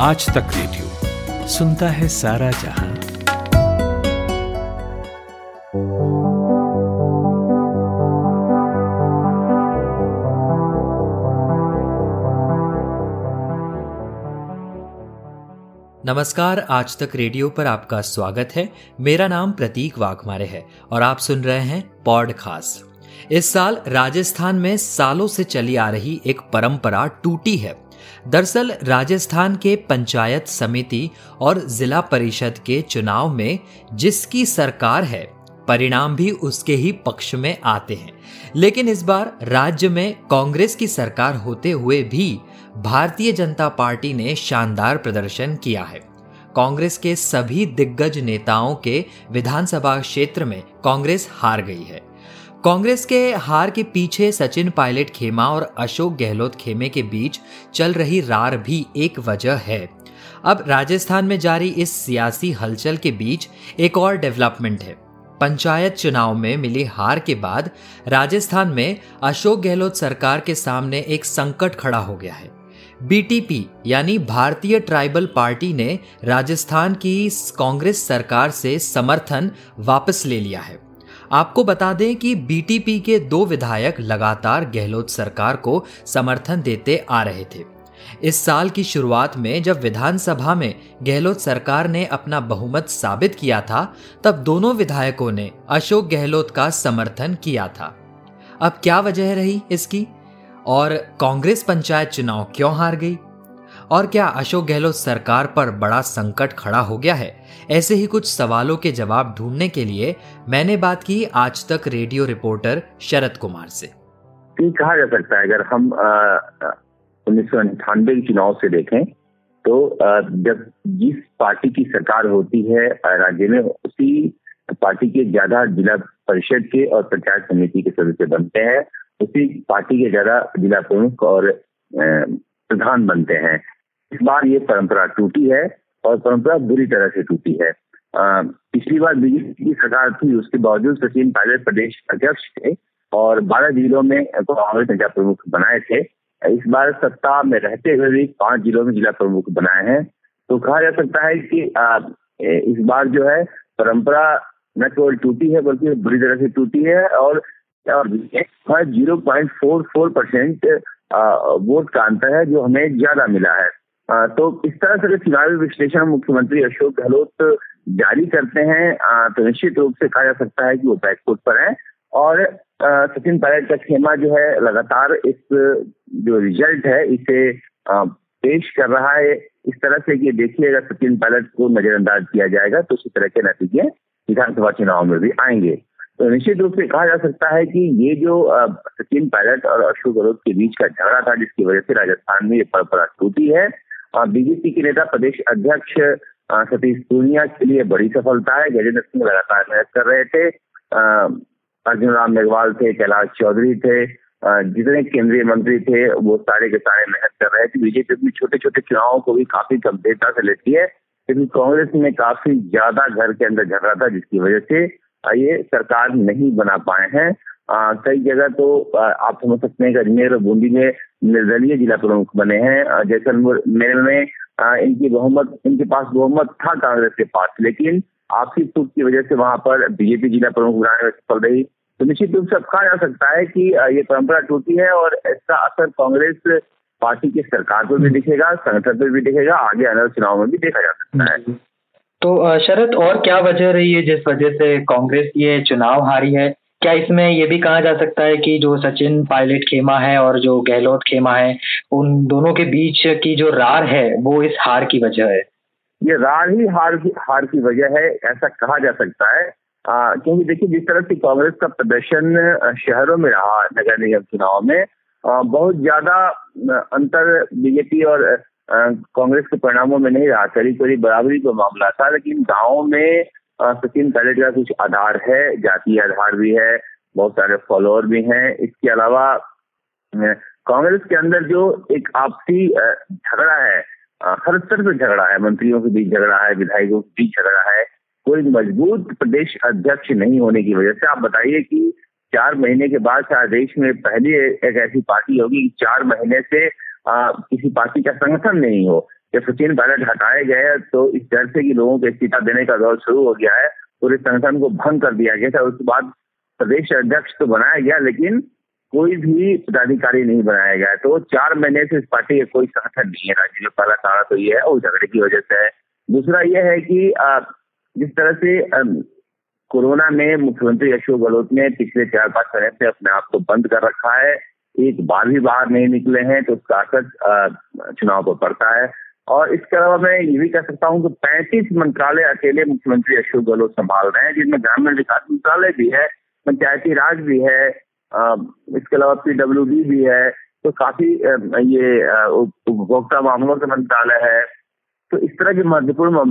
आज तक रेडियो सुनता है सारा जहाँ। नमस्कार, आज तक रेडियो पर आपका स्वागत है। मेरा नाम प्रतीक वाघमारे है और आप सुन रहे हैं पॉड खास इस साल राजस्थान में सालों से चली आ रही एक परंपरा टूटी है। दरअसल राजस्थान के पंचायत समिति और जिला परिषद के चुनाव में जिसकी सरकार है, परिणाम भी उसके ही पक्ष में आते हैं। लेकिन इस बार राज्य में कांग्रेस की सरकार होते हुए भी भारतीय जनता पार्टी ने शानदार प्रदर्शन किया है। कांग्रेस के सभी दिग्गज नेताओं के विधानसभा क्षेत्र में कांग्रेस हार गई है। कांग्रेस के हार के पीछे सचिन पायलट खेमा और अशोक गहलोत खेमे के बीच चल रही रार भी एक वजह है। अब राजस्थान में जारी इस सियासी हलचल के बीच एक और डेवलपमेंट है। पंचायत चुनाव में मिली हार के बाद राजस्थान में अशोक गहलोत सरकार के सामने एक संकट खड़ा हो गया है। बीटीपी यानी भारतीय ट्राइबल पार्टी ने राजस्थान की कांग्रेस सरकार से समर्थन वापस ले लिया है। आपको बता दें कि बीटीपी के दो विधायक लगातार गहलोत सरकार को समर्थन देते आ रहे थे। इस साल की शुरुआत में जब विधानसभा में गहलोत सरकार ने अपना बहुमत साबित किया था, तब दोनों विधायकों ने अशोक गहलोत का समर्थन किया था। अब क्या वजह रही इसकी? और कांग्रेस पंचायत चुनाव क्यों हार गई? और क्या अशोक गहलोत सरकार पर बड़ा संकट खड़ा हो गया है? ऐसे ही कुछ सवालों के जवाब ढूँढने के लिए मैंने बात की आज तक रेडियो रिपोर्टर शरद कुमार से। कहा जा सकता है। अगर हम उन्नीस सौ अंठानवे के चुनाव से देखें तो जब जिस पार्टी की सरकार होती है राज्य में, उसी पार्टी के ज़्यादा जिला परिषद के और पंचायत समिति के सदस्य बनते हैं। उसी पार्टी के ज़्यादा जिला प्रमुख और प्रधान बनते हैं। इस बार ये परंपरा टूटी है और परंपरा बुरी तरह से टूटी है। पिछली बार बीजेपी की सरकार थी, उसके बावजूद सचिन पायलट प्रदेश अध्यक्ष थे और बारह जिलों में कांग्रेस नेता प्रमुख बनाए थे। इस बार सत्ता में रहते हुए भी पाँच जिलों में जिला प्रमुख बनाए हैं। तो कहा जा सकता है कि इस बार जो है परंपरा न केवल टूटी है, बल्कि बुरी तरह से टूटी है और zero point four four percent vote का अंतर है जो हमें ज़्यादा मिला है। तो इस तरह से जो चुनावी विश्लेषण मुख्यमंत्री अशोक गहलोत जारी करते हैं तो निश्चित रूप से कहा जा सकता है कि वो बैकफुट पर है। और सचिन पायलट का खेमा जो है, लगातार इस, जो रिज़ल्ट है, इसे पेश कर रहा है। इस तरह से कि देखिए, अगर सचिन पायलट को नजरअंदाज किया जाएगा तो उसी तरह के नतीजे विधानसभा चुनाव में भी आएँगे। तो निश्चित रूप से कहा जा सकता है कि ये जो सचिन पायलट और अशोक गहलोत के बीच का झगड़ा था, जिसकी वजह से राजस्थान में ये परंपरा टूटी है बीजेपी के नेता प्रदेश अध्यक्ष सतीश पूनिया के लिए बड़ी सफलता है। गजेंद्र सिंह लगातार मेहनत कर रहे थे। अर्जुन राम मेघवाल थे, कैलाश चौधरी थे। जितने केंद्रीय मंत्री थे, वो सारे के सारे मेहनत कर रहे थे। बीजेपी अपनी छोटे छोटे चुनावों को भी काफ़ी गंभीरता से लेती है, लेकिन कांग्रेस में काफ़ी ज़्यादा घर के अंदर झगड़ा था, जिसकी वजह से ये सरकार नहीं बना पाए हैं। कई जगह तो आप समझ सकते हैं कि अजमेर और बूंदी में निर्दलीय जिला प्रमुख बने हैं। जैसलमेर में इनकी बहुमत, इनके पास बहुमत था कांग्रेस के पास, लेकिन आपसी फूट की वजह से वहाँ पर बीजेपी जिला प्रमुख बनाने में सफल रही। तो निश्चित रूप से अब कहा जा सकता है कि ये परंपरा टूटी है और इसका असर कांग्रेस पार्टी की सरकार पर भी दिखेगा, संगठन पर भी दिखेगा, आगे आने वाले चुनाव में भी देखा जा सकता है। तो शरद, और क्या वजह रही है जिस वजह से कांग्रेस ये चुनाव हारी है? क्या इसमें ये भी कहा जा सकता है कि जो सचिन पायलट खेमा है और जो गहलोत खेमा है उन दोनों के बीच की जो रार है वो इस हार की वजह है? ये रार ही हार की हार की वजह है ऐसा कहा जा सकता है। क्योंकि देखिए जिस तरह से कांग्रेस का प्रदर्शन शहरों में रहा नगर निगम चुनाव में आ, बहुत ज़्यादा अंतर बीजेपी और कांग्रेस के परिणामों में नहीं रहा। करीब करीब बराबरी का मामला था लेकिन गाँव में सचिन पायलट का कुछ आधार है जातीय आधार भी है बहुत सारे फॉलोअर भी हैं। इसके अलावा कांग्रेस के अंदर जो एक आपसी झगड़ा है हर स्तर पर झगड़ा है मंत्रियों के बीच झगड़ा है विधायकों के बीच झगड़ा है कोई मज़बूत प्रदेश अध्यक्ष नहीं होने की वजह से आप बताइए कि चार महीने के बाद शायद देश में पहली एक ऐसी पार्टी होगी चार महीने से आ, किसी पार्टी का संगठन नहीं हो। जब सचिन पायलट हटाए गए तो इस डर से कि लोगों को इस्तीफा देने का दौर शुरू हो गया है पूरे संगठन को भंग कर दिया गया था। उसके बाद प्रदेश अध्यक्ष तो बनाया गया, लेकिन कोई भी पदाधिकारी नहीं बनाया गया। तो चार महीने से इस पार्टी का कोई संगठन नहीं है। राज्य में पहला कारण तो ये है और झगड़े की वजह से है। दूसरा यह है कि जिस तरह से कोरोना में मुख्यमंत्री अशोक गहलोत ने पिछले चार पाँच महीने से अपने आप को बंद कर रखा है। एक बार भी बाहर नहीं निकले हैं तो उसका असर चुनाव पर पड़ता है। और इसके अलावा मैं ये भी कह सकता हूँ कि पैंतीस मंत्रालय अकेले मुख्यमंत्री अशोक गहलोत संभाल रहे हैं, जिनमें ग्रामीण विकास मंत्रालय भी है, पंचायती राज भी है इसके अलावा पीडब्ल्यू भी है तो काफ़ी ये उपभोक्ता मामलों का मंत्रालय है। तो इस तरह के महत्वपूर्ण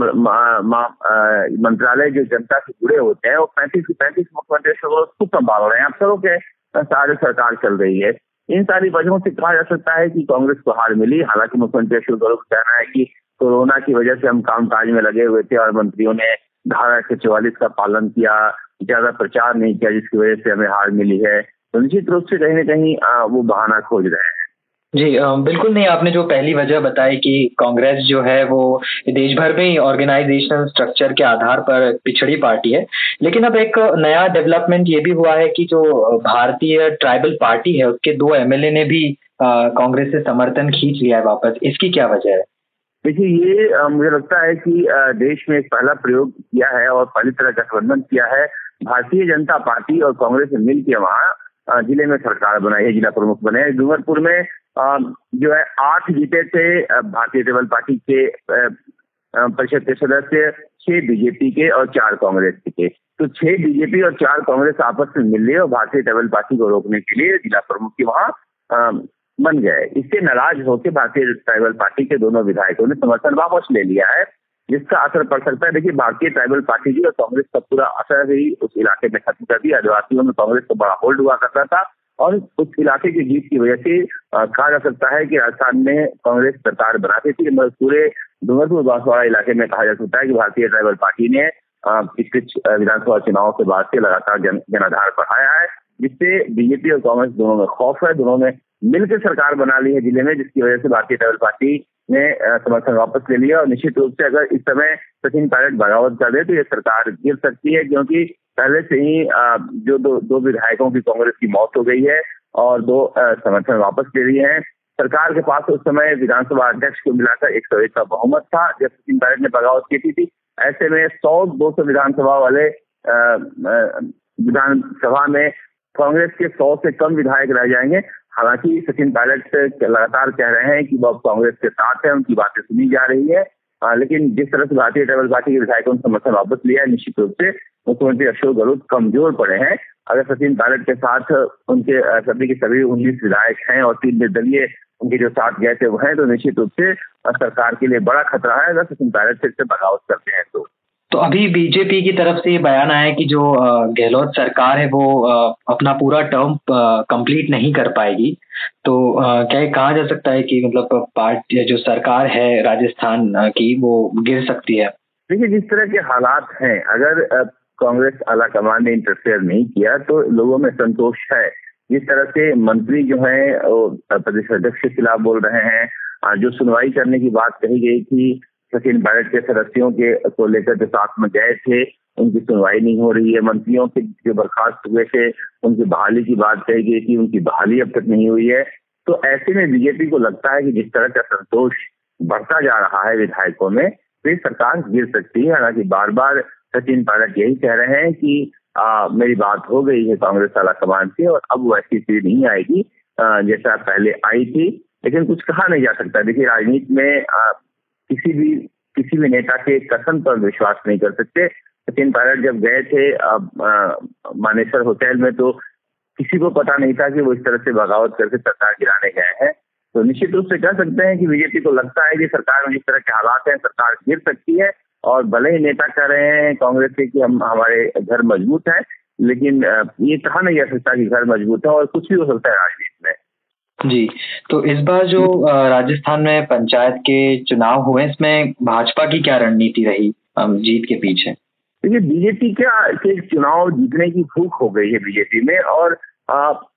मंत्रालय जो जनता से जुड़े होते हैं, वो पैंतीस पैंतीस मुख्यमंत्री अशोक गहलोत खुद संभाल रहे हैं। अफसरों के सारे सरकार चल रही है। इन सारी वजहों से कहा जा सकता है कि कांग्रेस को हार मिली। हालाँकि मुख्यमंत्री अशोक गहलोत का कहना है कि कोरोना की वजह से हम कामकाज में लगे हुए थे और मंत्रियों ने धारा एक का पालन किया, ज़्यादा प्रचार नहीं किया, जिसकी वजह से हमें हार मिली है। तो निश्चित रूप से कहीं ना कहीं वो बहाना खोज रहे हैं। जी बिल्कुल नहीं, आपने जो पहली वजह बताई कि कांग्रेस जो है वो देश भर में ही ऑर्गेनाइजेशनल स्ट्रक्चर के आधार पर पिछड़ी पार्टी है। लेकिन अब एक नया डेवलपमेंट ये भी हुआ है कि जो भारतीय ट्राइबल पार्टी है, उसके दो एमएलए ने भी कांग्रेस से समर्थन खींच लिया है वापस। इसकी क्या वजह है? देखिए, ये मुझे लगता है कि देश में एक पहला प्रयोग किया है और पहली तरह गठबंधन किया है। भारतीय जनता पार्टी और कांग्रेस ने मिल के वहाँ ज़िले में सरकार बनाई है, जिला प्रमुख बने डूंगरपुर में जो है, आठ जीते थे भारतीय टेबल पार्टी के परिषद के सदस्य, छह बीजेपी के और चार कांग्रेस के। तो छह बीजेपी और चार कांग्रेस आपस में मिल और भारतीय टेबल पार्टी को रोकने के लिए जिला प्रमुख के वहाँ बन गए। इससे नाराज़ होकर भारतीय ट्राइबल पार्टी के दोनों विधायकों ने समर्थन वापस ले लिया है। जिसका असर पड़ सकता है। देखिए, भारतीय ट्राइबल पार्टी जी और कांग्रेस का पूरा असर ही उस इलाके में खत्म कर दिया। आदिवासियों में कांग्रेस को बड़ा होल्ड हुआ करता था और उस इलाके की जीत की वजह से कहा जा सकता है कि राजस्थान में कांग्रेस सरकार बनाती थी। मगर पूरे डूंगरपुर बांसवाड़ा इलाके में कहा जा सकता है कि भारतीय ट्राइबल पार्टी ने पिछले विधानसभा चुनाव के बाद से लगातार जन, जनाधार बढ़ाया है, जिससे बीजेपी और कांग्रेस दोनों में खौफ है। दोनों ने मिलकर सरकार बना ली है ज़िले में, जिसकी वजह से भारतीय ट्राइबल पार्टी ने समर्थन वापस ले लिया और निश्चित रूप से अगर इस समय सचिन पायलट बगावत कर दे तो ये सरकार गिर सकती है क्योंकि पहले से ही जो दो दो विधायकों की कांग्रेस की मौत हो गई है और दो समर्थन वापस ले लिए हैं। सरकार के पास उस समय विधानसभा अध्यक्ष को मिलाकर एक सौ एक का बहुमत था, जब सचिन पायलट ने बगावत की थी थी। ऐसे में सौ, दो सौ विधानसभा वाले विधानसभा में कांग्रेस के सौ से कम विधायक रह जाएँगे। हालाँकि सचिन पायलट लगातार कह रहे हैं कि वो कांग्रेस के साथ है उनकी बातें सुनी जा रही है। आ, लेकिन जिस तरह से भारतीय ट्राइबल पार्टी के विधायकों ने समर्थन वापस लिया है निश्चित रूप से मुख्यमंत्री अशोक गहलोत कमज़ोर पड़े हैं। अगर सचिन पायलट के साथ उनके सभी के सभी उन्नीस विधायक हैं और तीन निर्दलीय उनके जो साथ गए थे वो हैं तो निश्चित रूप से सरकार के लिए बड़ा खतरा है। अगर सचिन पायलट फिर से बगावत करते हैं तो तो अभी बीजेपी की तरफ़ से ये बयान आया कि जो गहलोत सरकार है, वो अपना पूरा टर्म कंप्लीट नहीं कर पाएगी। तो क्या कहा जा सकता है कि मतलब पार्टी, जो सरकार है राजस्थान की, वो गिर सकती है? देखिए, जिस तरह के हालात हैं, अगर कांग्रेस आला कमान ने इंटरफेयर नहीं किया तो लोगों में संतोष है। जिस तरह से मंत्री जो है प्रदेश अध्यक्ष के खिलाफ बोल रहे हैं जो सुनवाई करने की बात कही गई थी सचिन पायलट के सदस्यों के को लेकर जो साथ में गए थे उनकी सुनवाई नहीं हो रही है। मंत्रियों के जो बर्खास्त हुए थे उनकी बहाली की बात कही गई थी उनकी बहाली अब तक नहीं हुई है। तो ऐसे में बीजेपी को लगता है कि जिस तरह का संतोष बढ़ता जा रहा है विधायकों में तो सरकार गिर सकती है। हालाँकि बार बार सचिन पायलट यही कह रहे हैं कि आ, मेरी बात हो गई है कांग्रेस आला कमान से और अब वैसी स्थिति नहीं आएगी जैसा पहले आई थी। लेकिन कुछ कहा नहीं जा सकता। देखिए राजनीति में किसी भी किसी भी नेता के कथन पर विश्वास नहीं कर सकते। सचिन पायलट जब गए थे मानेसर होटल में तो किसी को पता नहीं था कि वो इस तरह से बगावत करके सरकार गिराने गए हैं। तो निश्चित रूप से कह सकते हैं कि बीजेपी को लगता है कि सरकार में जिस तरह के हालात हैं, सरकार गिर सकती है, और भले ही नेता कह रहे हैं कांग्रेस के कि हम, हमारे घर मज़बूत है, लेकिन ये कहा नहीं जा सकता कि घर मज़बूत है और कुछ भी हो सकता है राजनीति में। जी। तो इस बार जो राजस्थान में पंचायत के चुनाव हुए, इसमें भाजपा की क्या रणनीति रही जीत के पीछे? देखिए, बीजेपी क्या, के चुनाव जीतने की भूख हो गई है बीजेपी में और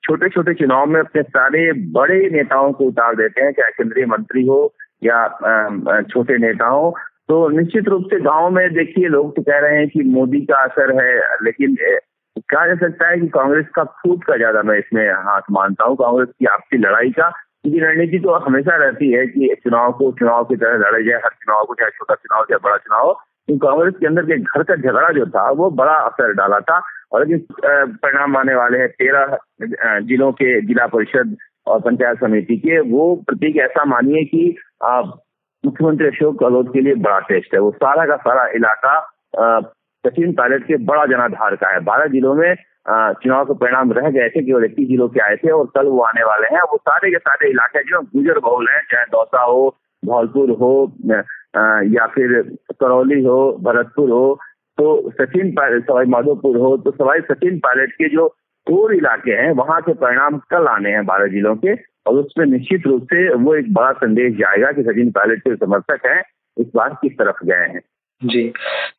छोटे छोटे चुनाव में अपने सारे बड़े नेताओं को उतार देते हैं, चाहे केंद्रीय मंत्री हो या छोटे नेता हो तो निश्चित रूप से गाँव में देखिए, लोग तो कह रहे हैं कि मोदी का असर है, लेकिन कहा जा सकता है कि कांग्रेस का फूट का ज़्यादा मैं इसमें हाथ मानता हूँ। कांग्रेस की आपसी लड़ाई का क्योंकि रणनीति तो हमेशा रहती है कि चुनाव को चुनाव की तरह लड़ा जाए, हर चुनाव को चाहे छोटा चुनाव, चाहे बड़ा चुनाव कांग्रेस के अंदर के घर का झगड़ा जो था, वो बड़ा असर डाला था। और लेकिन परिणाम आने वाले हैं। तेरह जिलों के जिला परिषद और पंचायत समिति के वो प्रतीक ऐसा मानिए कि मुख्यमंत्री अशोक गहलोत के लिए बड़ा टेस्ट है। वो सारा का सारा इलाका सचिन पायलट के बड़ा जनाधार का है। बारह जिलों में चुनाव के परिणाम रह गए थे, केवल इक्कीस जिलों के आए थे और कल वो आने वाले हैं। वो सारे के सारे इलाके जो गुजर बहुल हैं, चाहे दौसा हो, धौलपुर हो या फिर करौली हो, भरतपुर हो तो सचिन पायलट सवाई माधोपुर हो तो सवाई सचिन पायलट के जो कोर इलाके हैं, वहाँ के परिणाम कल आने हैं बारह जिलों के, और उसमें निश्चित रूप से वो एक बड़ा संदेश जाएगा कि सचिन पायलट के समर्थक हैं, इस बार किस तरफ़ गए हैं। जी।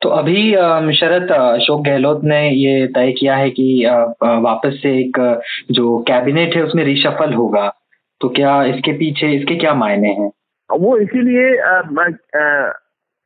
तो अभी शरद अशोक गहलोत ने ये तय किया है कि वापस से एक, जो कैबिनेट है उसमें रिशफल होगा। तो क्या इसके पीछे, इसके क्या मायने हैं? वो इसीलिए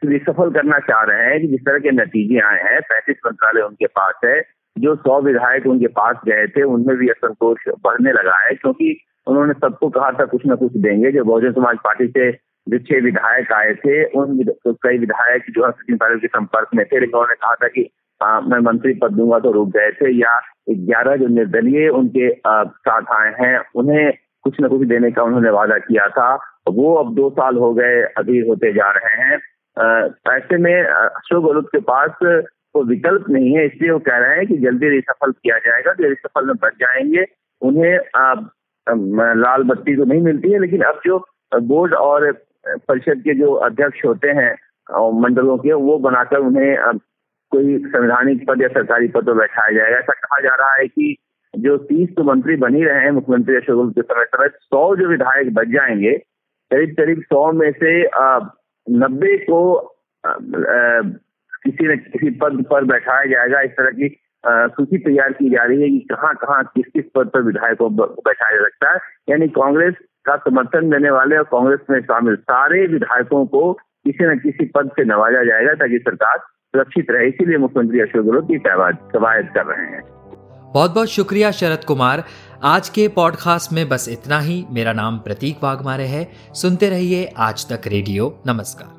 रिसफल करना चाह रहे हैं कि जिस तरह के नतीजे आए हैं, पैंतीस मंत्रालय उनके पास है, जो सौ विधायक उनके पास गए थे, उनमें भी असंतोष बढ़ने लगा है, क्योंकि उन्होंने सबको कहा था कुछ ना कुछ देंगे, जो बहुजन समाज पार्टी से जो छह विधायक आए थे उन तो कई विधायक जो है सचिन पायलट के संपर्क में थे लेकिन उन्होंने कहा था कि आ, मैं मंत्री पद दूँगा तो रुक गए थे या ग्यारह जो निर्दलीय उनके आ, साथ आए हैं उन्हें कुछ न कुछ देने का उन्होंने वादा किया था वो अब दो साल हो गए अभी होते जा रहे हैं। ऐसे में अशोक गहलोत के पास कोई विकल्प नहीं है इसलिए वो कह रहे हैं कि जल्दी रिसफल किया जाएगा कि रिसफल में बच जाएँगे उन्हें लाल बत्ती तो नहीं मिलती है लेकिन अब जो बोर्ड और परिषद के जो अध्यक्ष होते हैं मंडलों के, वो बनाकर उन्हें कोई संवैधानिक पद या सरकारी पद पर बैठाया जाएगा। ऐसा कहा जा रहा है कि जो तीस तो मंत्री बन ही रहे हैं, मुख्यमंत्री अशोक गहलोत के समय समय, सौ जो विधायक बच जाएँगे, करीब करीब सौ में से नब्बे को किसी न किसी पद पर बैठाया जाएगा। इस तरह की सूची तैयार की जा रही है कि कहाँ कहाँ किस किस पद पर विधायकों को बैठाया जा सकता है। यानी कांग्रेस का समर्थन देने वाले और कांग्रेस में शामिल सारे विधायकों को किसी न किसी पद से नवाजा जाएगा ताकि सरकार सुरक्षित रहे। इसीलिए मुख्यमंत्री अशोक गहलोत की कवायद कर रहे हैं। बहुत बहुत शुक्रिया शरद कुमार। आज के पॉडकास्ट में बस इतना ही। मेरा नाम प्रतीक वाघमारे है। सुनते रहिए आज तक रेडियो। नमस्कार।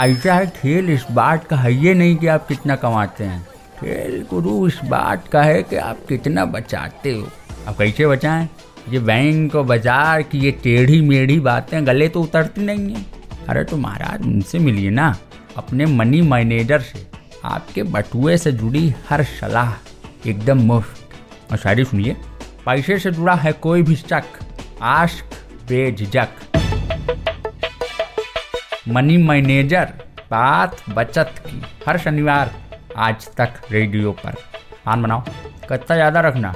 ऐसा है खेल इस बात का है ये नहीं कि आप कितना कमाते हैं। खेल गुरु, इस बात का है कि आप कितना बचाते हो। आप कैसे बचाएँ? ये बैंक और बाज़ार की ये टेढ़ी मेढ़ी बातें गले तो उतरती नहीं है। अरे तो महाराज, उनसे मिलिए ना, अपने मनी मैनेजर से। आपके बटुए से जुड़ी हर सलाह एकदम मुफ़्त। और शायरी सुनिए, पैसे से जुड़ा है कोई भी शक आश्क बेझक मनी मैनेजर बात बचत की, हर शनिवार आज तक रेडियो पर। मान बनाओ कितना ज़्यादा रखना।